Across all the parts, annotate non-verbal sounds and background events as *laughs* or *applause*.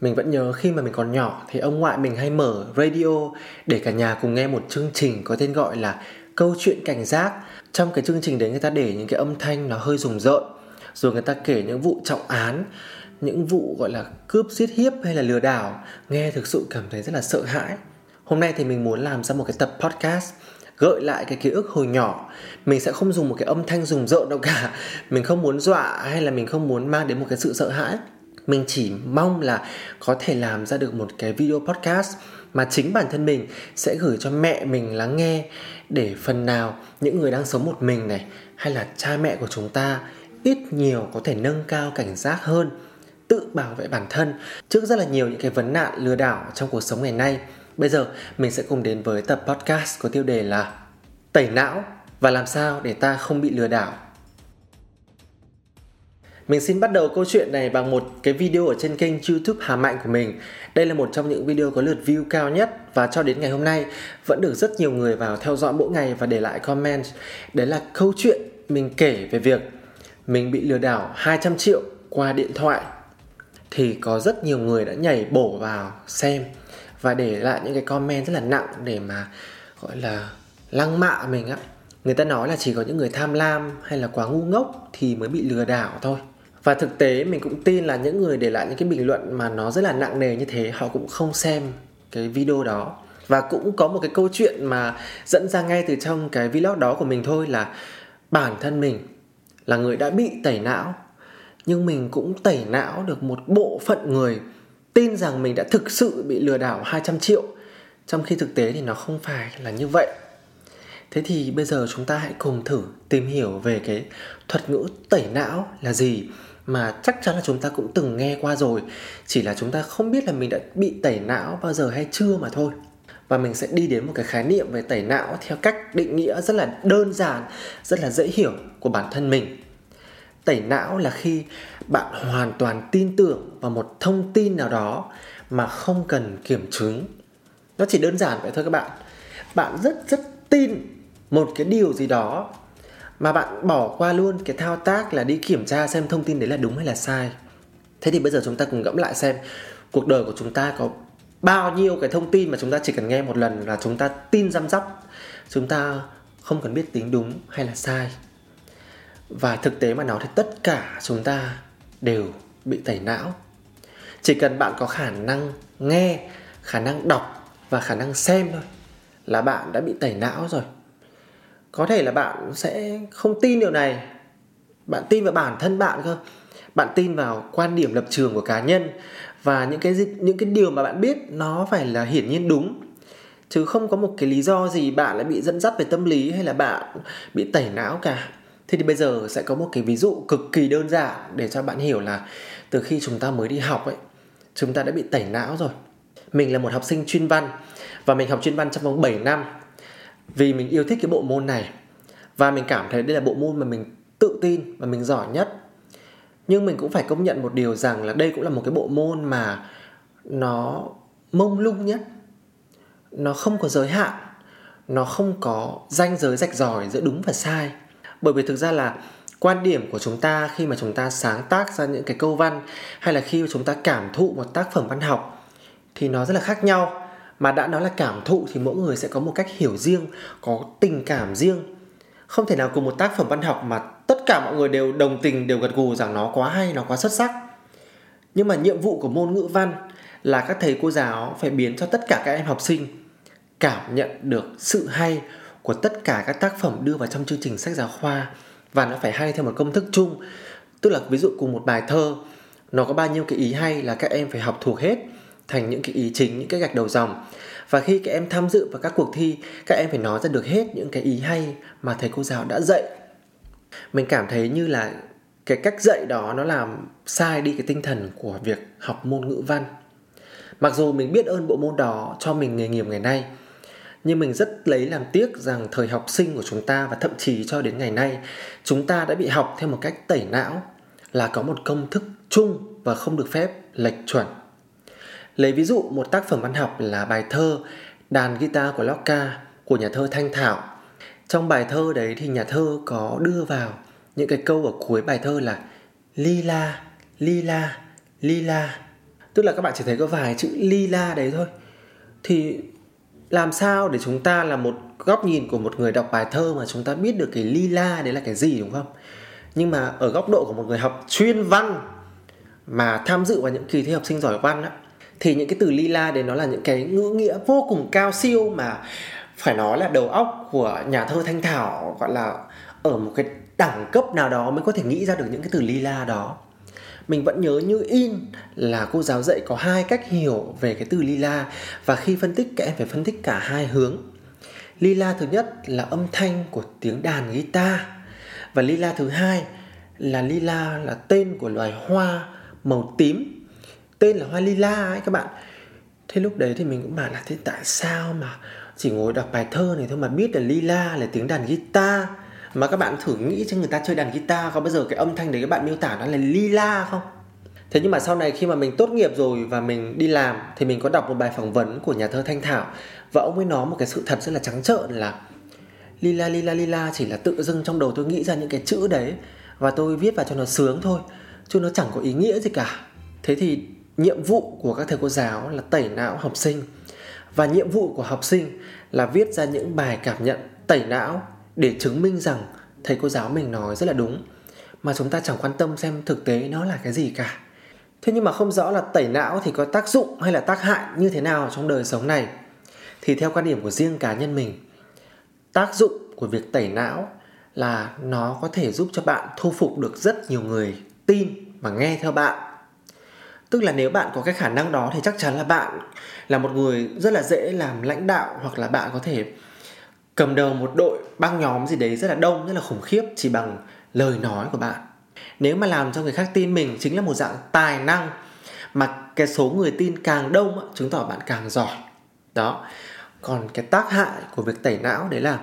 Mình vẫn nhớ khi mà mình còn nhỏ thì ông ngoại mình hay mở radio để cả nhà cùng nghe một chương trình có tên gọi là Câu chuyện cảnh giác. Trong cái chương trình đấy người ta để những cái âm thanh nó hơi rùng rợn, rồi người ta kể những vụ trọng án, những vụ gọi là cướp giết hiếp hay là lừa đảo, nghe thực sự cảm thấy rất là sợ hãi. Hôm nay thì mình muốn làm ra một cái tập podcast gợi lại cái ký ức hồi nhỏ. Mình sẽ không dùng một cái âm thanh rùng rợn đâu cả. *laughs* Mình không muốn dọa hay là mình không muốn mang đến một cái sự sợ hãi mình chỉ mong là có thể làm ra được một cái video podcast mà chính bản thân mình sẽ gửi cho mẹ mình lắng nghe để phần nào những người đang sống một mình này hay là cha mẹ của chúng ta ít nhiều có thể nâng cao cảnh giác hơn, tự bảo vệ bản thân trước rất là nhiều những cái vấn nạn lừa đảo trong cuộc sống ngày nay. Bây giờ mình sẽ cùng đến với tập podcast có tiêu đề là tẩy não và làm sao để ta không bị lừa đảo mình xin bắt đầu câu chuyện này bằng một cái video ở trên kênh YouTube Hà Mạnh của mình. Đây là một trong những video có lượt view cao nhất và cho đến ngày hôm nay vẫn được rất nhiều người vào theo dõi mỗi ngày và để lại comment. Đấy là câu chuyện mình kể về việc mình bị lừa đảo 200 triệu qua điện thoại thì có rất nhiều người đã nhảy bổ vào xem và để lại những cái comment rất là nặng để mà, gọi là, lăng mạ mình á người ta nói là chỉ có những người tham lam hay là quá ngu ngốc thì mới bị lừa đảo thôi và thực tế mình cũng tin là những người để lại những cái bình luận mà nó rất là nặng nề như thế, họ cũng không xem cái video đó. Và cũng có một cái câu chuyện mà dẫn ra ngay từ trong cái vlog đó của mình thôi là bản thân mình là người đã bị tẩy não, nhưng mình cũng tẩy não được một bộ phận người tin rằng mình đã thực sự bị lừa đảo 200 triệu. Trong khi thực tế thì nó không phải là như vậy. Thế thì bây giờ chúng ta hãy cùng thử tìm hiểu về cái thuật ngữ tẩy não là gì mà chắc chắn là chúng ta cũng từng nghe qua rồi, chỉ là chúng ta không biết là mình đã bị tẩy não bao giờ hay chưa mà thôi. Và mình sẽ đi đến một cái khái niệm về tẩy não theo cách định nghĩa rất là đơn giản, rất là dễ hiểu của bản thân mình. Tẩy não là khi bạn hoàn toàn tin tưởng vào một thông tin nào đó mà không cần kiểm chứng. Nó chỉ đơn giản vậy thôi các bạn. Bạn rất rất tin một cái điều gì đó mà bạn bỏ qua luôn cái thao tác là đi kiểm tra xem thông tin đấy là đúng hay là sai. Thế thì bây giờ chúng ta cùng ngẫm lại xem cuộc đời của chúng ta có bao nhiêu cái thông tin mà chúng ta chỉ cần nghe một lần là chúng ta tin răm rắp, chúng ta không cần biết tính đúng hay là sai. Và thực tế mà nói thì tất cả chúng ta đều bị tẩy não. Chỉ cần bạn có khả năng nghe, khả năng đọc và khả năng xem thôi là bạn đã bị tẩy não rồi có thể là bạn sẽ không tin điều này. Bạn tin vào bản thân bạn cơ. Bạn tin vào quan điểm lập trường của cá nhân và những cái những cái điều mà bạn biết nó phải là hiển nhiên đúng. Chứ không có một cái lý do gì bạn lại bị dẫn dắt về tâm lý hay là bạn bị tẩy não cả. Thế thì bây giờ sẽ có một cái ví dụ cực kỳ đơn giản để cho bạn hiểu là từ khi chúng ta mới đi học ấy, chúng ta đã bị tẩy não rồi. Mình là một học sinh chuyên văn và mình học chuyên văn trong vòng 7 năm vì mình yêu thích cái bộ môn này và mình cảm thấy đây là bộ môn mà mình tự tin và mình giỏi nhất. Nhưng mình cũng phải công nhận một điều rằng là đây cũng là một cái bộ môn mà nó mông lung nhất. Nó không có giới hạn, nó không có ranh giới rạch ròi giữa đúng và sai bởi vì thực ra là quan điểm của chúng ta khi mà chúng ta sáng tác ra những cái câu văn hay là khi mà chúng ta cảm thụ một tác phẩm văn học thì nó rất là khác nhau mà đã nói là cảm thụ thì mỗi người sẽ có một cách hiểu riêng, có tình cảm riêng. Không thể nào cùng một tác phẩm văn học mà tất cả mọi người đều đồng tình, đều gật gù rằng nó quá hay, nó quá xuất sắc. Nhưng mà nhiệm vụ của môn ngữ văn là các thầy cô giáo phải biến cho tất cả các em học sinh cảm nhận được sự hay của tất cả các tác phẩm đưa vào trong chương trình sách giáo khoa. Và nó phải hay theo một công thức chung. Tức là ví dụ cùng một bài thơ, nó có bao nhiêu cái ý hay là các em phải học thuộc hết thành những cái ý chính, những cái gạch đầu dòng. Và khi các em tham dự vào các cuộc thi, các em phải nói ra được hết những cái ý hay mà thầy cô giáo đã dạy. Mình cảm thấy như là cái cách dạy đó nó làm sai đi cái tinh thần của việc học môn ngữ văn. Mặc dù mình biết ơn bộ môn đó cho mình nghề nghiệp ngày nay, nhưng mình rất lấy làm tiếc rằng thời học sinh của chúng ta và thậm chí cho đến ngày nay, chúng ta đã bị học theo một cách tẩy não, là có một công thức chung và không được phép lệch chuẩn lấy ví dụ một tác phẩm văn học là bài thơ đàn guitar của Locke của nhà thơ Thanh Thảo. Trong bài thơ đấy thì nhà thơ có đưa vào những cái câu ở cuối bài thơ là lila lila lila tức là các bạn chỉ thấy có vài chữ lila đấy thôi. Thì làm sao để chúng ta là một góc nhìn của một người đọc bài thơ mà chúng ta biết được cái lila đấy là cái gì, đúng không? Nhưng mà ở góc độ của một người học chuyên văn mà tham dự vào những kỳ thi học sinh giỏi văn á thì những cái từ lila đấy nó là những cái ngữ nghĩa vô cùng cao siêu mà phải nói là đầu óc của nhà thơ thanh thảo, gọi là, ở một cái đẳng cấp nào đó mới có thể nghĩ ra được những cái từ lila đó. Mình vẫn nhớ như in là cô giáo dạy có hai cách hiểu về cái từ lila và khi phân tích, các em phải phân tích cả hai hướng. Lila thứ nhất là âm thanh của tiếng đàn guitar và lila thứ hai là lila là tên của loài hoa màu tím tên là hoa lila ấy các bạn. Thế lúc đấy thì mình cũng bảo là, thế tại sao mà chỉ ngồi đọc bài thơ này thôi mà biết là lila là tiếng đàn guitar? Mà các bạn thử nghĩ cho người ta chơi đàn guitar có bao giờ cái âm thanh đấy các bạn miêu tả nó là lila không? Thế nhưng mà sau này khi mà mình tốt nghiệp rồi và mình đi làm thì mình có đọc một bài phỏng vấn của nhà thơ thanh thảo và ông ấy nói một cái sự thật rất là trắng trợn là, lila lila lila chỉ là tự dưng trong đầu tôi nghĩ ra những cái chữ đấy và tôi viết vào cho nó sướng thôi, chứ nó chẳng có ý nghĩa gì cả. Thế thì nhiệm vụ của các thầy cô giáo là tẩy não học sinh. Và nhiệm vụ của học sinh là viết ra những bài cảm nhận tẩy não để chứng minh rằng thầy cô giáo mình nói rất là đúng. Mà chúng ta chẳng quan tâm xem thực tế nó là cái gì cả. Thế nhưng mà không rõ là tẩy não thì có tác dụng hay là tác hại như thế nào trong đời sống này. Thì theo quan điểm của riêng cá nhân mình, tác dụng của việc tẩy não là nó có thể giúp cho bạn thu phục được rất nhiều người tin và nghe theo bạn tức là nếu bạn có cái khả năng đó thì chắc chắn là bạn là một người rất là dễ làm lãnh đạo hoặc là bạn có thể cầm đầu một đội băng nhóm gì đấy rất là đông, rất là khủng khiếp chỉ bằng lời nói của bạn. Nếu mà làm cho người khác tin mình chính là một dạng tài năng mà cái số người tin càng đông chứng tỏ bạn càng giỏi. Đó. Còn cái tác hại của việc tẩy não đấy là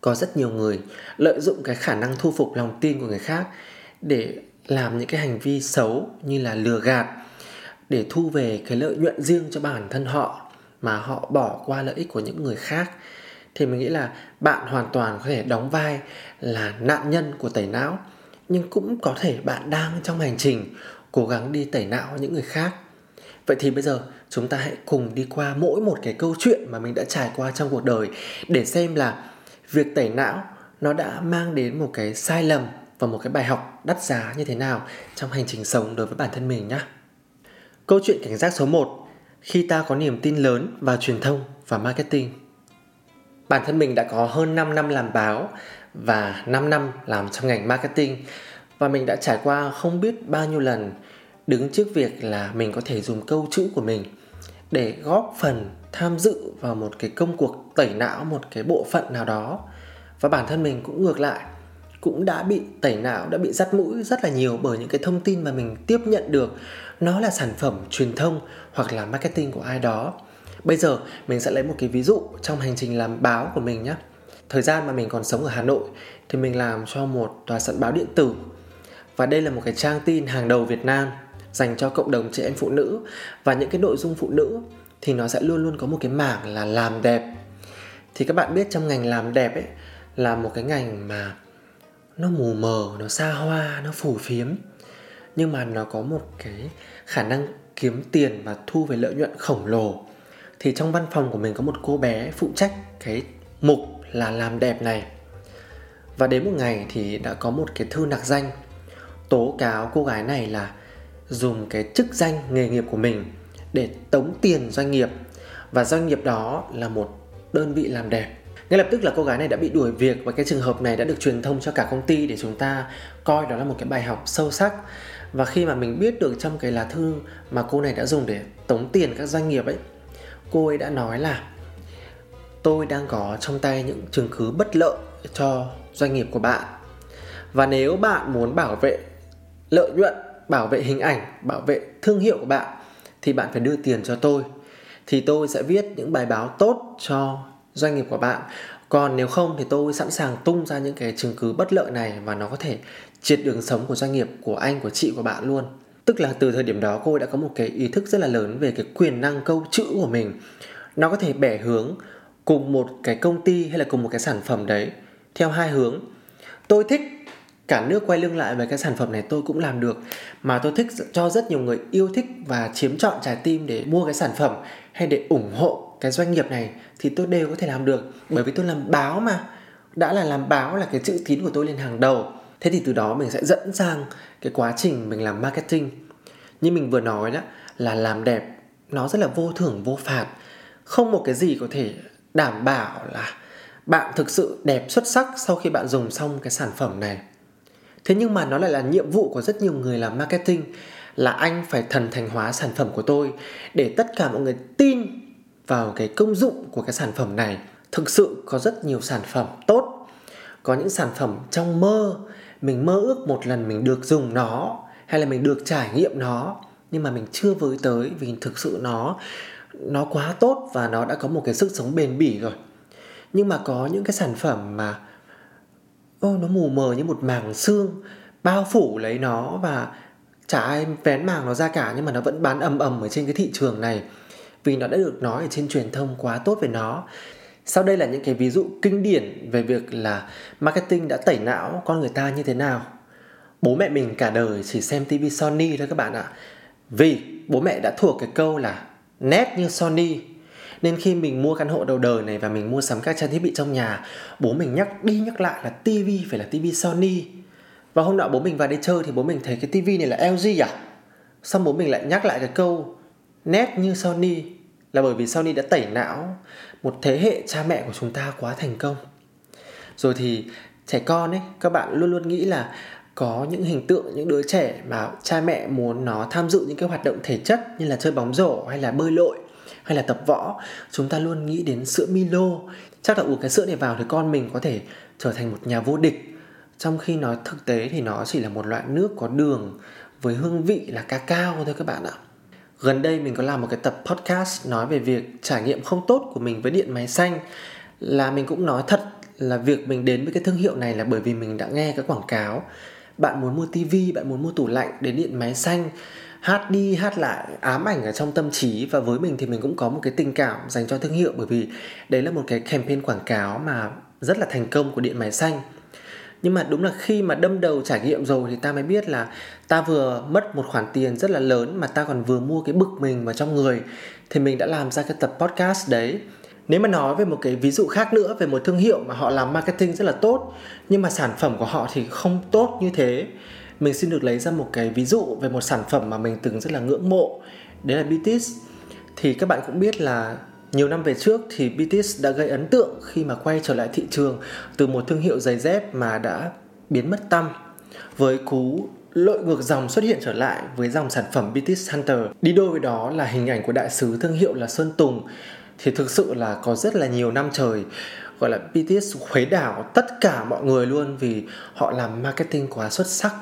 có rất nhiều người lợi dụng cái khả năng thu phục lòng tin của người khác để làm những cái hành vi xấu như là lừa gạt để thu về cái lợi nhuận riêng cho bản thân họ mà họ bỏ qua lợi ích của những người khác, thì mình nghĩ là bạn hoàn toàn có thể đóng vai là nạn nhân của tẩy não, nhưng cũng có thể bạn đang trong hành trình cố gắng đi tẩy não những người khác. Vậy thì bây giờ chúng ta hãy cùng đi qua mỗi một cái câu chuyện mà mình đã trải qua trong cuộc đời để xem là việc tẩy não nó đã mang đến một cái sai lầm và một cái bài học đắt giá như thế nào trong hành trình sống đối với bản thân mình nhé. Câu chuyện cảnh giác số 1 Khi ta có niềm tin lớn vào truyền thông và marketing Bản thân mình đã có hơn 5 năm làm báo và 5 năm làm trong ngành marketing và mình đã trải qua không biết bao nhiêu lần đứng trước việc là mình có thể dùng câu chữ của mình để góp phần tham dự vào một cái công cuộc tẩy não, một cái bộ phận nào đó và bản thân mình cũng ngược lại cũng đã bị tẩy não, đã bị dắt mũi rất là nhiều bởi những cái thông tin mà mình tiếp nhận được. Nó là sản phẩm truyền thông hoặc là marketing của ai đó. Bây giờ, mình sẽ lấy một cái ví dụ trong hành trình làm báo của mình nhé thời gian mà mình còn sống ở hà nội thì mình làm cho một tòa soạn báo điện tử. Và đây là một cái trang tin hàng đầu việt nam dành cho cộng đồng chị em phụ nữ. Và những cái nội dung phụ nữ thì nó sẽ luôn luôn có một cái mảng là làm đẹp. Thì các bạn biết trong ngành làm đẹp ấy là một cái ngành mà nó mù mờ, nó xa hoa, nó phù phiếm. Nhưng mà nó có một cái khả năng kiếm tiền và thu về lợi nhuận khổng lồ. Thì trong văn phòng của mình có một cô bé phụ trách cái mục là làm đẹp này. Và đến một ngày thì đã có một cái thư nặc danh. Tố cáo cô gái này là dùng cái chức danh nghề nghiệp của mình để tống tiền doanh nghiệp. Và doanh nghiệp đó là một đơn vị làm đẹp ngay lập tức là cô gái này đã bị đuổi việc và cái trường hợp này đã được truyền thông cho cả công ty để chúng ta coi đó là một cái bài học sâu sắc. Và khi mà mình biết được trong cái lá thư mà cô này đã dùng để tống tiền các doanh nghiệp ấy, cô ấy đã nói là, tôi đang có trong tay những chứng cứ bất lợi cho doanh nghiệp của bạn. Và nếu bạn muốn bảo vệ lợi nhuận, bảo vệ hình ảnh, bảo vệ thương hiệu của bạn, thì bạn phải đưa tiền cho tôi. Thì tôi sẽ viết những bài báo tốt cho doanh nghiệp của bạn. Còn nếu không thì tôi sẵn sàng tung ra những cái chứng cứ bất lợi này và nó có thể triệt đường sống của doanh nghiệp, của anh, của chị, của bạn luôn. Tức là từ thời điểm đó cô đã có một cái ý thức rất là lớn về cái quyền năng câu chữ của mình. Nó có thể bẻ hướng cùng một cái công ty hay là cùng một cái sản phẩm đấy theo hai hướng. Tôi thích cả nước quay lưng lại với cái sản phẩm này tôi cũng làm được, mà tôi thích cho rất nhiều người yêu thích và chiếm trọn trái tim để mua cái sản phẩm hay để ủng hộ cái doanh nghiệp này thì tôi đều có thể làm được. Bởi vì tôi làm báo mà. Đã là làm báo là cái chữ tín của tôi lên hàng đầu. Thế thì từ đó mình sẽ dẫn sang cái quá trình mình làm marketing. Như mình vừa nói đó, là làm đẹp, nó rất là vô thưởng, vô phạt. Không một cái gì có thể đảm bảo là bạn thực sự đẹp xuất sắc sau khi bạn dùng xong cái sản phẩm này. Thế nhưng mà nó lại là nhiệm vụ của rất nhiều người làm marketing, là anh phải thần thành hóa sản phẩm của tôi để tất cả mọi người tin vào cái công dụng của cái sản phẩm này. Thực sự có rất nhiều sản phẩm tốt. Có những sản phẩm trong mơ, mình mơ ước một lần mình được dùng nó, hay là mình được trải nghiệm nó, nhưng mà mình chưa với tới vì thực sự nó nó quá tốt và nó đã có một cái sức sống bền bỉ rồi. Nhưng mà có những cái sản phẩm mà, ô, nó mù mờ như một màng xương, bao phủ lấy nó và chả ai vén màng nó ra cả, nhưng mà nó vẫn bán ầm ầm ở trên cái thị trường này vì nó đã được nói ở trên truyền thông quá tốt về nó. Sau đây là những cái ví dụ kinh điển về việc là marketing đã tẩy não con người ta như thế nào. Bố mẹ mình cả đời chỉ xem TV Sony thôi các bạn ạ. Vì bố mẹ đã thuộc cái câu là nét như Sony. Nên khi mình mua căn hộ đầu đời này và mình mua sắm các trang thiết bị trong nhà, bố mình nhắc đi nhắc lại là TV phải là TV Sony. Và hôm nọ bố mình vào đây chơi thì bố mình thấy cái TV này là LG à? Xong bố mình lại nhắc lại cái câu nét như Sony là bởi vì Sony đã tẩy não một thế hệ cha mẹ của chúng ta quá thành công. Rồi thì trẻ con ấy, các bạn luôn luôn nghĩ là có những hình tượng, những đứa trẻ mà cha mẹ muốn nó tham dự những cái hoạt động thể chất như là chơi bóng rổ hay là bơi lội hay là tập võ. Chúng ta luôn nghĩ đến sữa Milo. Chắc là uống cái sữa này vào thì con mình có thể trở thành một nhà vô địch. Trong khi nó thực tế thì nó chỉ là một loại nước có đường với hương vị là cacao thôi các bạn ạ gần đây mình có làm một cái tập podcast nói về việc trải nghiệm không tốt của mình với điện máy xanh. Là mình cũng nói thật là việc mình đến với cái thương hiệu này là bởi vì mình đã nghe cái quảng cáo. Bạn muốn mua tivi bạn muốn mua tủ lạnh đến điện máy xanh, hát đi, hát lại, ám ảnh ở trong tâm trí. Và với mình thì mình cũng có một cái tình cảm dành cho thương hiệu bởi vì đấy là một cái campaign quảng cáo mà rất là thành công của điện máy xanh nhưng mà đúng là khi mà đâm đầu trải nghiệm rồi thì ta mới biết là ta vừa mất một khoản tiền rất là lớn mà ta còn vừa mua cái bực mình vào trong người. Thì mình đã làm ra cái tập podcast đấy. Nếu mà nói về một cái ví dụ khác nữa, về một thương hiệu mà họ làm marketing rất là tốt, nhưng mà sản phẩm của họ thì không tốt như thế, mình xin được lấy ra một cái ví dụ về một sản phẩm mà mình từng rất là ngưỡng mộ. Đấy là BTS thì các bạn cũng biết là nhiều năm về trước thì BTS đã gây ấn tượng khi mà quay trở lại thị trường từ một thương hiệu giày dép mà đã biến mất tâm với cú lội ngược dòng xuất hiện trở lại với dòng sản phẩm BTS Hunter. Đi đôi với đó là hình ảnh của đại sứ thương hiệu là Sơn Tùng thì thực sự là có rất là nhiều năm trời, gọi là BTS khuấy đảo tất cả mọi người luôn vì họ làm marketing quá xuất sắc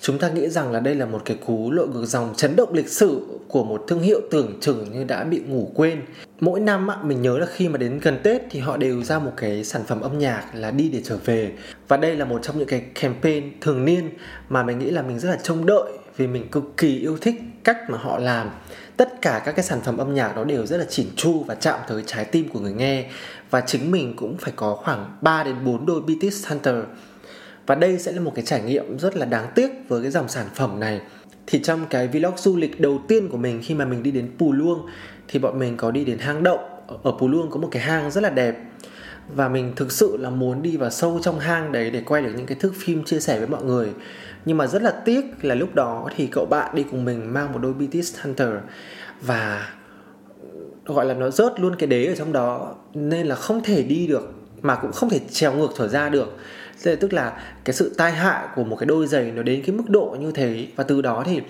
chúng ta nghĩ rằng là đây là một cái cú lội ngược dòng chấn động lịch sử của một thương hiệu tưởng chừng như đã bị ngủ quên. Mỗi năm á, mình nhớ là khi mà đến gần tết thì họ đều ra một cái sản phẩm âm nhạc là đi để trở về. Và đây là một trong những cái campaign thường niên mà mình nghĩ là mình rất là trông đợi vì mình cực kỳ yêu thích cách mà họ làm. Tất cả các cái sản phẩm âm nhạc đó đều rất là chỉn chu và chạm tới trái tim của người nghe. Và chính mình cũng phải có khoảng 3 đến 4 đôi BTS Hunter và đây sẽ là một cái trải nghiệm rất là đáng tiếc với cái dòng sản phẩm này. Thì trong cái vlog du lịch đầu tiên của mình khi mà mình đi đến Pù Luông, thì bọn mình có đi đến hang động. Ở Pù Luông có một cái hang rất là đẹp. Và mình thực sự là muốn đi vào sâu trong hang đấy để quay được những cái thước phim chia sẻ với mọi người. Nhưng mà rất là tiếc là lúc đó thì cậu bạn đi cùng mình mang một đôi BTS Hunter. Và gọi là nó rớt luôn cái đế ở trong đó, nên là không thể đi được, mà cũng không thể trèo ngược trở ra được. Thế tức là cái sự tai hại của một cái đôi giày nó đến cái mức độ như thế. Và từ đó thì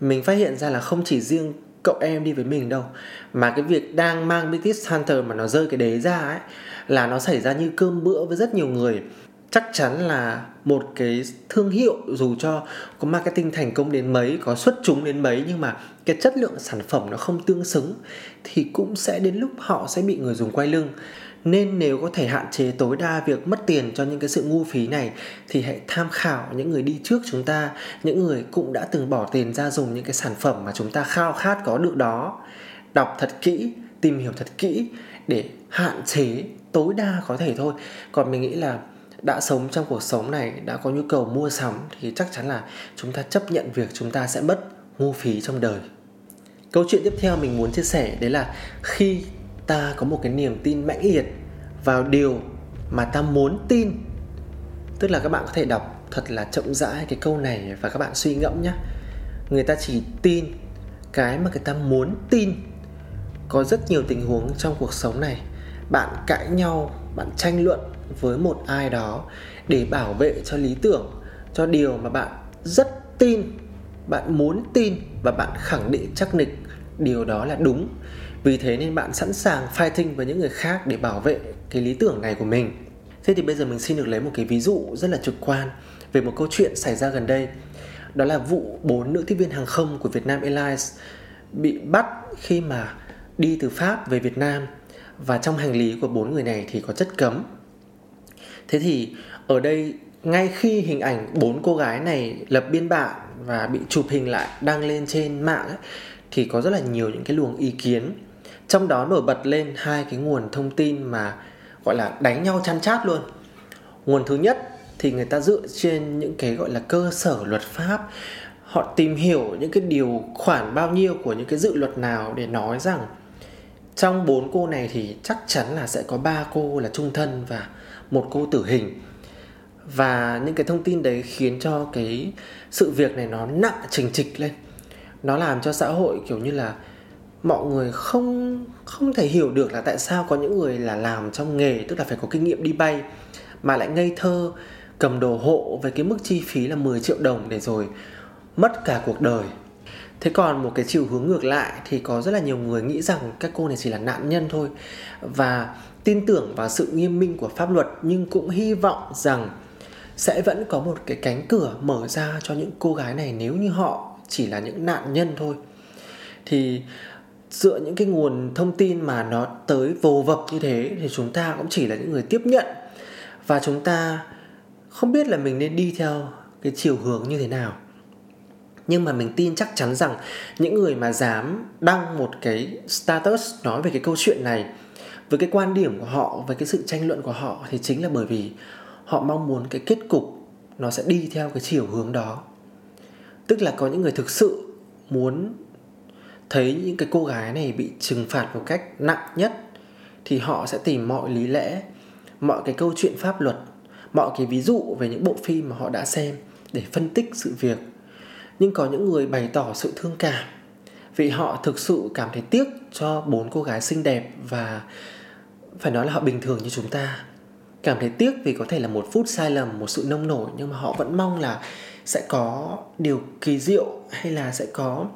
mình phát hiện ra là không chỉ riêng cậu em đi với mình đâu, mà cái việc đang mang British Hunter mà nó rơi cái đế ra ấy, là nó xảy ra như cơm bữa với rất nhiều người. Chắc chắn là một cái thương hiệu dù cho có marketing thành công đến mấy, có xuất chúng đến mấy, nhưng mà cái chất lượng sản phẩm nó không tương xứng, thì cũng sẽ đến lúc họ sẽ bị người dùng quay lưng nên nếu có thể hạn chế tối đa việc mất tiền cho những cái sự ngu phí này, thì hãy tham khảo những người đi trước chúng ta, những người cũng đã từng bỏ tiền ra dùng những cái sản phẩm mà chúng ta khao khát có được đó. Đọc thật kỹ, tìm hiểu thật kỹ để hạn chế tối đa có thể thôi. Còn mình nghĩ là đã sống trong cuộc sống này, đã có nhu cầu mua sắm, thì chắc chắn là chúng ta chấp nhận việc chúng ta sẽ mất ngu phí trong đời. Câu chuyện tiếp theo mình muốn chia sẻ đấy là khi ta có một cái niềm tin mãnh liệt vào điều mà ta muốn tin. Tức là các bạn có thể đọc thật là chậm rãi cái câu này và các bạn suy ngẫm nhé. Người ta chỉ tin cái mà người ta muốn tin. Có rất nhiều tình huống trong cuộc sống này, bạn cãi nhau, bạn tranh luận với một ai đó để bảo vệ cho lý tưởng, cho điều mà bạn rất tin, bạn muốn tin và bạn khẳng định chắc nịch điều đó là đúng vì thế nên bạn sẵn sàng fighting với những người khác để bảo vệ cái lý tưởng này của mình thế thì bây giờ mình xin được lấy một cái ví dụ rất là trực quan về một câu chuyện xảy ra gần đây đó là vụ bốn nữ tiếp viên hàng không của Vietnam Airlines bị bắt khi mà đi từ Pháp về Việt Nam và trong hành lý của bốn người này thì có chất cấm. Thế thì ở đây ngay khi hình ảnh bốn cô gái này lập biên bản và bị chụp hình lại đăng lên trên mạng ấy, thì có rất là nhiều những cái luồng ý kiến. Trong đó nổi bật lên hai cái nguồn thông tin mà gọi là đánh nhau chăn chát luôn. Nguồn thứ nhất thì người ta dựa trên những cái gọi là cơ sở luật pháp. Họ tìm hiểu những cái điều khoản bao nhiêu của những cái dự luật nào để nói rằng trong bốn cô này thì chắc chắn là sẽ có ba cô là trung thân và một cô tử hình. Và những cái thông tin đấy khiến cho cái sự việc này nó nặng trình trịch lên. Nó làm cho xã hội kiểu như là mọi người không không thể hiểu được là tại sao có những người là làm trong nghề, tức là phải có kinh nghiệm đi bay, mà lại ngây thơ, cầm đồ hộ với cái mức chi phí là 10 triệu đồng để rồi mất cả cuộc đời. Thế còn một cái chiều hướng ngược lại thì có rất là nhiều người nghĩ rằng các cô này chỉ là nạn nhân thôi và tin tưởng vào sự nghiêm minh của pháp luật, nhưng cũng hy vọng rằng sẽ vẫn có một cái cánh cửa mở ra cho những cô gái này nếu như họ chỉ là những nạn nhân thôi. Thì dựa những cái nguồn thông tin mà nó tới vô vập như thế thì chúng ta cũng chỉ là những người tiếp nhận. Và chúng ta không biết là mình nên đi theo cái chiều hướng như thế nào. Nhưng mà mình tin chắc chắn rằng những người mà dám đăng một cái status nói về cái câu chuyện này, với cái quan điểm của họ, với cái sự tranh luận của họ thì chính là bởi vì họ mong muốn cái kết cục nó sẽ đi theo cái chiều hướng đó. Tức là có những người thực sự muốn thấy những cái cô gái này bị trừng phạt một cách nặng nhất, thì họ sẽ tìm mọi lý lẽ, mọi cái câu chuyện pháp luật, mọi cái ví dụ về những bộ phim mà họ đã xem để phân tích sự việc. Nhưng có những người bày tỏ sự thương cảm vì họ thực sự cảm thấy tiếc cho bốn cô gái xinh đẹp và phải nói là họ bình thường như chúng ta. Cảm thấy tiếc vì có thể là một phút sai lầm, một sự nông nổi, nhưng mà họ vẫn mong là sẽ có điều kỳ diệu hay là sẽ có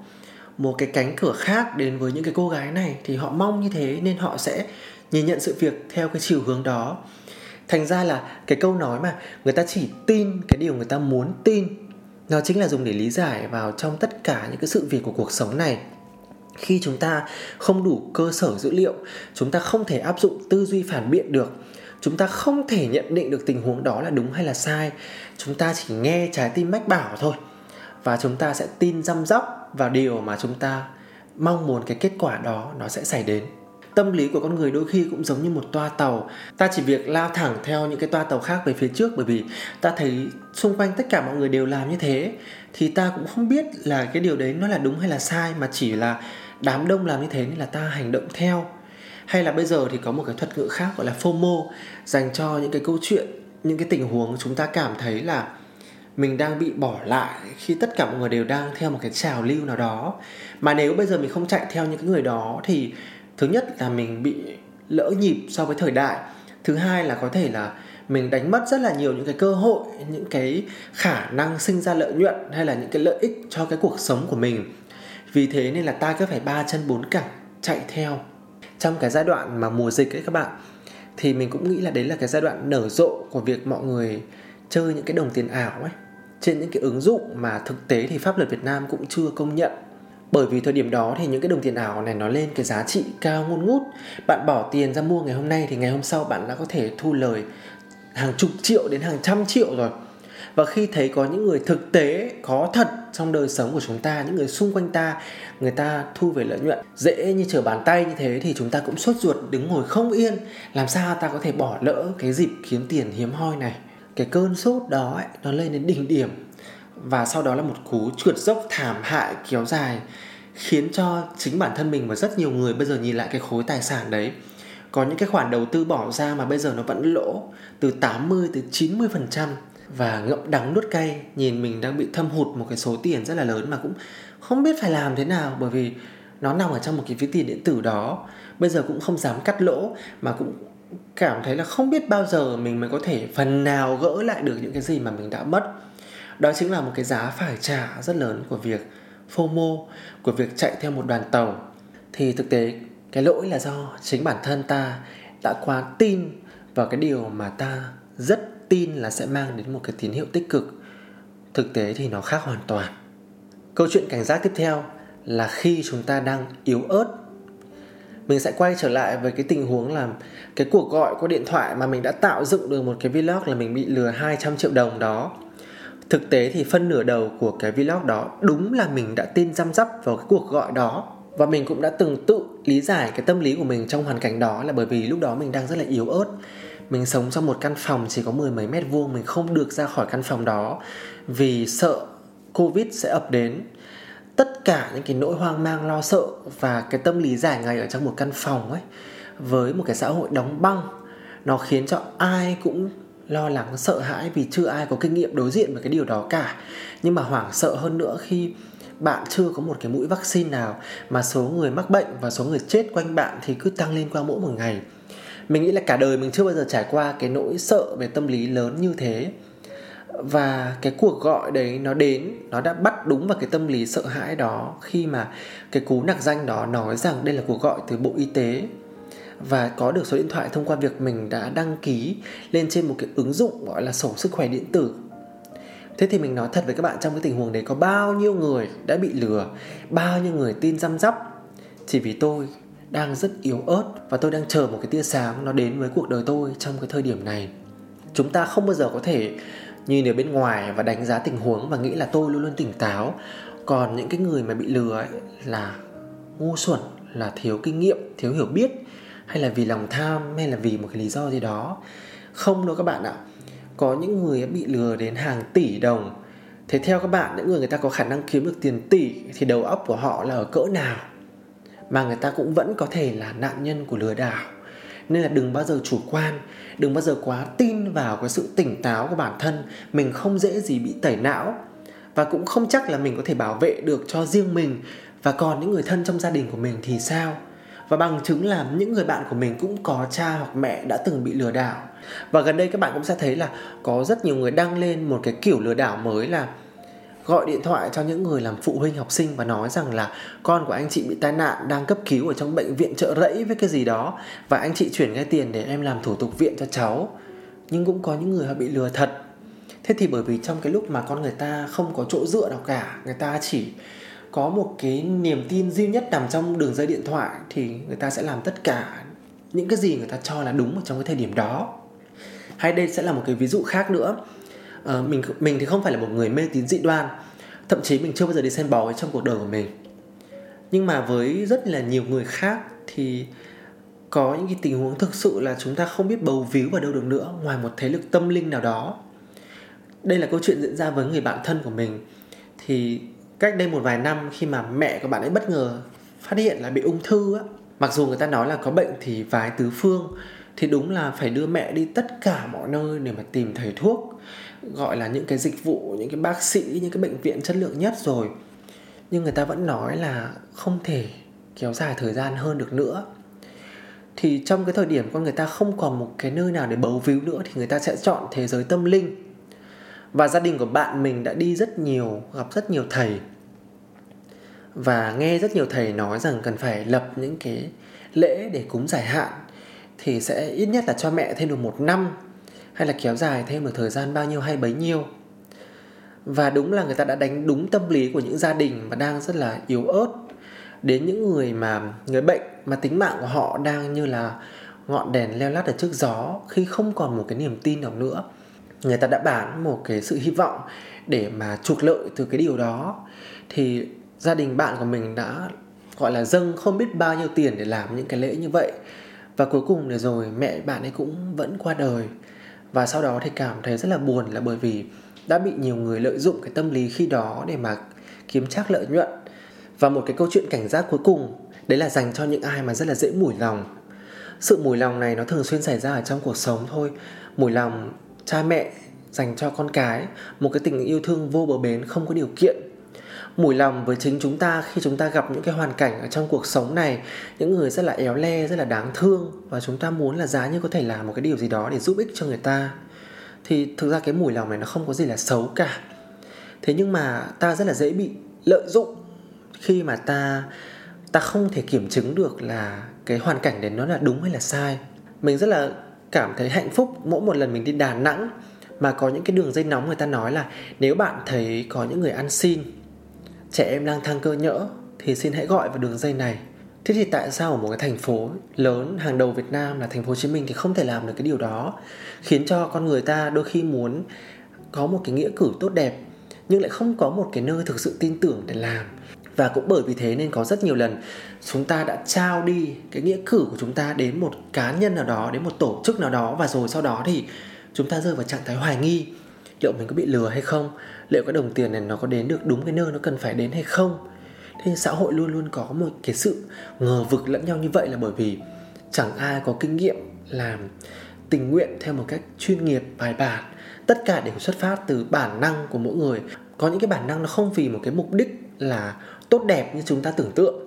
một cái cánh cửa khác đến với những cái cô gái này thì họ mong như thế nên họ sẽ nhìn nhận sự việc theo cái chiều hướng đó. Thành ra là cái câu nói mà người ta chỉ tin, cái điều người ta muốn tin, nó chính là dùng để lý giải vào trong tất cả những cái sự việc của cuộc sống này. Khi chúng ta không đủ cơ sở dữ liệu, chúng ta không thể áp dụng tư duy phản biện được, chúng ta không thể nhận định được tình huống đó là đúng hay là sai, chúng ta chỉ nghe trái tim mách bảo thôi và chúng ta sẽ tin răm róc vào điều mà chúng ta mong muốn cái kết quả đó nó sẽ xảy đến. Tâm lý của con người đôi khi cũng giống như một toa tàu. Ta chỉ việc lao thẳng theo những cái toa tàu khác về phía trước bởi vì ta thấy xung quanh tất cả mọi người đều làm như thế, thì ta cũng không biết là cái điều đấy nó là đúng hay là sai, mà chỉ là đám đông làm như thế nên là ta hành động theo. Hay là bây giờ thì có một cái thuật ngữ khác gọi là FOMO, dành cho những cái câu chuyện, những cái tình huống chúng ta cảm thấy là mình đang bị bỏ lại khi tất cả mọi người đều đang theo một cái trào lưu nào đó. Mà nếu bây giờ mình không chạy theo những cái người đó thì thứ nhất là mình bị lỡ nhịp so với thời đại. Thứ hai là có thể là mình đánh mất rất là nhiều những cái cơ hội, những cái khả năng sinh ra lợi nhuận hay là những cái lợi ích cho cái cuộc sống của mình. Vì thế nên là ta cứ phải ba chân bốn cẳng chạy theo. Trong cái giai đoạn mà mùa dịch ấy các bạn, thì mình cũng nghĩ là đấy là cái giai đoạn nở rộ của việc mọi người chơi những cái đồng tiền ảo ấy trên những cái ứng dụng mà thực tế thì pháp luật Việt Nam cũng chưa công nhận. Bởi vì thời điểm đó thì những cái đồng tiền ảo này nó lên cái giá trị cao ngôn ngút. Bạn bỏ tiền ra mua ngày hôm nay thì ngày hôm sau bạn đã có thể thu lời hàng chục triệu đến hàng trăm triệu rồi. Và khi thấy có những người thực tế, có thật trong đời sống của chúng ta, những người xung quanh ta, người ta thu về lợi nhuận dễ như trở bàn tay như thế thì chúng ta cũng sốt ruột, đứng ngồi không yên. Làm sao ta có thể bỏ lỡ cái dịp kiếm tiền hiếm hoi này? Cái cơn sốt đó ấy, nó lên đến đỉnh điểm. Và sau đó là một cú trượt dốc thảm hại kéo dài khiến cho chính bản thân mình và rất nhiều người bây giờ nhìn lại cái khối tài sản đấy. Có những cái khoản đầu tư bỏ ra mà bây giờ nó vẫn lỗ từ 80 tới 90 phần trăm. Và ngậm đắng nuốt cay nhìn mình đang bị thâm hụt một cái số tiền rất là lớn mà cũng không biết phải làm thế nào bởi vì nó nằm ở trong một cái ví tiền điện tử đó. Bây giờ cũng không dám cắt lỗ mà cũng cảm thấy là không biết bao giờ mình mới có thể phần nào gỡ lại được những cái gì mà mình đã mất. Đó chính là một cái giá phải trả rất lớn của việc FOMO, của việc chạy theo một đoàn tàu. Thì thực tế, cái lỗi là do chính bản thân ta đã quá tin vào cái điều mà ta rất tin là sẽ mang đến một cái tín hiệu tích cực. Thực tế thì nó khác hoàn toàn. Câu chuyện cảnh giác tiếp theo là khi chúng ta đang yếu ớt mình sẽ quay trở lại với cái tình huống là cái cuộc gọi qua điện thoại mà mình đã tạo dựng được một cái vlog là mình bị lừa 200 triệu đồng đó. Thực tế thì phân nửa đầu của cái vlog đó đúng là mình đã tin răm rắp vào cái cuộc gọi đó. Và mình cũng đã từng tự lý giải cái tâm lý của mình trong hoàn cảnh đó là bởi vì lúc đó mình đang rất là yếu ớt. Mình sống trong một căn phòng chỉ có mười mấy mét vuông, mình không được ra khỏi căn phòng đó vì sợ covid sẽ ập đến tất cả những cái nỗi hoang mang, lo sợ và cái tâm lý dài ngày ở trong một căn phòng ấy, với một cái xã hội đóng băng, nó khiến cho ai cũng lo lắng, sợ hãi vì chưa ai có kinh nghiệm đối diện với cái điều đó cả. Nhưng mà hoảng sợ hơn nữa khi bạn chưa có một cái mũi vaccine nào mà số người mắc bệnh và số người chết quanh bạn thì cứ tăng lên qua mỗi một ngày. Mình nghĩ là cả đời mình chưa bao giờ trải qua cái nỗi sợ về tâm lý lớn như thế và cái cuộc gọi đấy nó đến, nó đã bắt đúng vào cái tâm lý sợ hãi đó khi mà cái cú nặc danh đó nói rằng đây là cuộc gọi từ bộ y tế. Và có được số điện thoại thông qua việc mình đã đăng ký lên trên một cái ứng dụng gọi là sổ sức khỏe điện tử. Thế thì mình nói thật với các bạn, trong cái tình huống đấy có bao nhiêu người đã bị lừa, bao nhiêu người tin răm rắp. Chỉ vì tôi đang rất yếu ớt và tôi đang chờ một cái tia sáng nó đến với cuộc đời tôi trong cái thời điểm này. Chúng ta không bao giờ có thể nhìn ở bên ngoài và đánh giá tình huống và nghĩ là tôi luôn luôn tỉnh táo. Còn những cái người mà bị lừa ấy là ngu xuẩn, là thiếu kinh nghiệm, thiếu hiểu biết, hay là vì lòng tham, hay là vì một cái lý do gì đó. Không đâu các bạn ạ. Có những người bị lừa đến hàng tỷ đồng. Thế theo các bạn, những người người ta có khả năng kiếm được tiền tỷ thì đầu óc của họ là ở cỡ nào? Mà người ta cũng vẫn có thể là nạn nhân của lừa đảo. Nên là đừng bao giờ chủ quan đừng bao giờ quá tin vào cái sự tỉnh táo của bản thân. Mình không dễ gì bị tẩy não. Và cũng không chắc là mình có thể bảo vệ được cho riêng mình và còn những người thân trong gia đình của mình thì sao? Và bằng chứng là những người bạn của mình cũng có cha hoặc mẹ đã từng bị lừa đảo. Và gần đây các bạn cũng sẽ thấy là có rất nhiều người đăng lên một cái kiểu lừa đảo mới là gọi điện thoại cho những người làm phụ huynh học sinh và nói rằng là con của anh chị bị tai nạn, đang cấp cứu ở trong bệnh viện trợ rẫy với cái gì đó. Và anh chị chuyển ngay tiền để em làm thủ tục viện cho cháu. Nhưng cũng có những người họ bị lừa thật. Thế thì bởi vì trong cái lúc mà con người ta không có chỗ dựa nào cả, người ta chỉ có một cái niềm tin duy nhất nằm trong đường dây điện thoại, thì người ta sẽ làm tất cả những cái gì người ta cho là đúng ở trong cái thời điểm đó. Hay đây sẽ là một cái ví dụ khác nữa à, mình mình thì không phải là một người mê tín dị đoan. Thậm chí mình chưa bao giờ đi xem bói trong cuộc đời của mình. Nhưng mà với rất là nhiều người khác thì có những cái tình huống thực sự là chúng ta không biết bầu víu vào đâu được nữa ngoài một thế lực tâm linh nào đó. Đây là câu chuyện diễn ra với người bạn thân của mình. Thì cách đây một vài năm khi mà mẹ của bạn ấy bất ngờ phát hiện là bị ung thư á mặc dù người ta nói là có bệnh thì vái tứ phương thì đúng là phải đưa mẹ đi tất cả mọi nơi để mà tìm thầy thuốc gọi là những cái dịch vụ, những cái bác sĩ, những cái bệnh viện chất lượng nhất rồi. Nhưng người ta vẫn nói là không thể kéo dài thời gian hơn được nữa. Thì trong cái thời điểm con người ta không còn một cái nơi nào để bấu víu nữa thì người ta sẽ chọn thế giới tâm linh. Và gia đình của bạn mình đã đi rất nhiều, gặp rất nhiều thầy. Và nghe rất nhiều thầy nói rằng cần phải lập những cái lễ để cúng giải hạn thì sẽ ít nhất là cho mẹ thêm được một năm hay là kéo dài thêm được thời gian bao nhiêu hay bấy nhiêu. Và đúng là người ta đã đánh đúng tâm lý của những gia đình mà đang rất là yếu ớt, đến những người mà, người bệnh mà tính mạng của họ đang như là ngọn đèn leo lắt ở trước gió khi không còn một cái niềm tin nào nữa. Người ta đã bán một cái sự hy vọng để mà trục lợi từ cái điều đó. Thì gia đình bạn của mình đã, gọi là, dâng không biết bao nhiêu tiền để làm những cái lễ như vậy. Và cuối cùng để rồi mẹ bạn ấy cũng vẫn qua đời và sau đó thì cảm thấy rất là buồn là bởi vì đã bị nhiều người lợi dụng cái tâm lý khi đó để mà kiếm trác lợi nhuận. Và một cái câu chuyện cảnh giác cuối cùng, đấy là dành cho những ai mà rất là dễ mủi lòng. Sự mùi lòng này nó thường xuyên xảy ra ở trong cuộc sống thôi. Mùi lòng cha mẹ dành cho con cái, một cái tình yêu thương vô bờ bến không có điều kiện mùi lòng với chính chúng ta khi chúng ta gặp những cái hoàn cảnh ở trong cuộc sống này. Những người rất là éo le, rất là đáng thương và chúng ta muốn là giá như có thể làm một cái điều gì đó để giúp ích cho người ta. Thì thực ra cái mùi lòng này nó không có gì là xấu cả. Thế nhưng mà ta rất là dễ bị lợi dụng khi mà ta ta không thể kiểm chứng được là cái hoàn cảnh đấy nó là đúng hay là sai. Mình rất là cảm thấy hạnh phúc mỗi một lần mình đi Đà Nẵng mà có những cái đường dây nóng người ta nói là nếu bạn thấy có những người ăn xin trẻ em lang thang cơ nhỡ thì xin hãy gọi vào đường dây này. Thế thì tại sao ở một cái thành phố lớn hàng đầu Việt Nam là thành phố Hồ Chí Minh thì không thể làm được cái điều đó? Khiến cho con người ta đôi khi muốn có một cái nghĩa cử tốt đẹp, nhưng lại không có một cái nơi thực sự tin tưởng để làm. Và cũng bởi vì thế nên có rất nhiều lần chúng ta đã trao đi cái nghĩa cử của chúng ta đến một cá nhân nào đó, đến một tổ chức nào đó, và rồi sau đó thì chúng ta rơi vào trạng thái hoài nghi liệu mình có bị lừa hay không? Liệu cái đồng tiền này nó có đến được đúng cái nơi nó cần phải đến hay không? Thế xã hội luôn luôn có một cái sự ngờ vực lẫn nhau như vậy là bởi vì chẳng ai có kinh nghiệm làm tình nguyện theo một cách chuyên nghiệp, bài bản. Tất cả đều xuất phát từ bản năng của mỗi người. Có những cái bản năng nó không vì một cái mục đích là tốt đẹp như chúng ta tưởng tượng,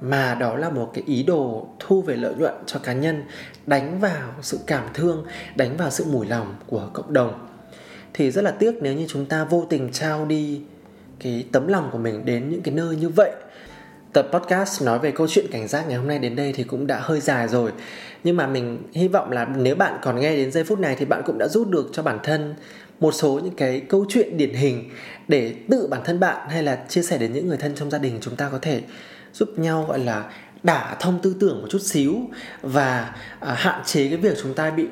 mà đó là một cái ý đồ thu về lợi nhuận cho cá nhân, đánh vào sự cảm thương, đánh vào sự mùi lòng của cộng đồng thì rất là tiếc nếu như chúng ta vô tình trao đi cái tấm lòng của mình đến những cái nơi như vậy. Tập podcast nói về câu chuyện cảnh giác ngày hôm nay đến đây thì cũng đã hơi dài rồi. Nhưng mà mình hy vọng là nếu bạn còn nghe đến giây phút này thì bạn cũng đã rút được cho bản thân một số những cái câu chuyện điển hình để tự bản thân bạn hay là chia sẻ đến những người thân trong gia đình chúng ta có thể giúp nhau gọi là đả thông tư tưởng một chút xíu và à, hạn chế cái việc chúng ta bị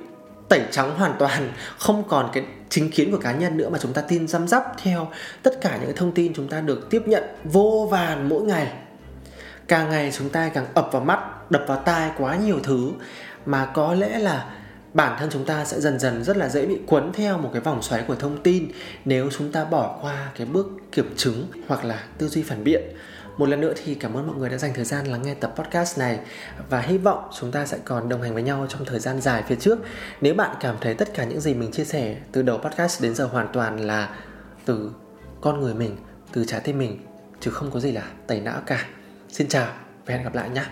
tẩy trắng hoàn toàn, không còn cái chính kiến của cá nhân nữa mà chúng ta tin răm rắp theo tất cả những cái thông tin chúng ta được tiếp nhận vô vàn mỗi ngày. Càng ngày chúng ta càng ập vào mắt, đập vào tai quá nhiều thứ mà có lẽ là bản thân chúng ta sẽ dần dần rất là dễ bị cuốn theo một cái vòng xoáy của thông tin nếu chúng ta bỏ qua cái bước kiểm chứng hoặc là tư duy phản biện một lần nữa thì cảm ơn mọi người đã dành thời gian lắng nghe tập podcast này và hy vọng chúng ta sẽ còn đồng hành với nhau trong thời gian dài phía trước. Nếu bạn cảm thấy tất cả những gì mình chia sẻ từ đầu podcast đến giờ hoàn toàn là từ con người mình, từ trái tim mình, chứ không có gì là tẩy não cả. Xin chào và hẹn gặp lại nhé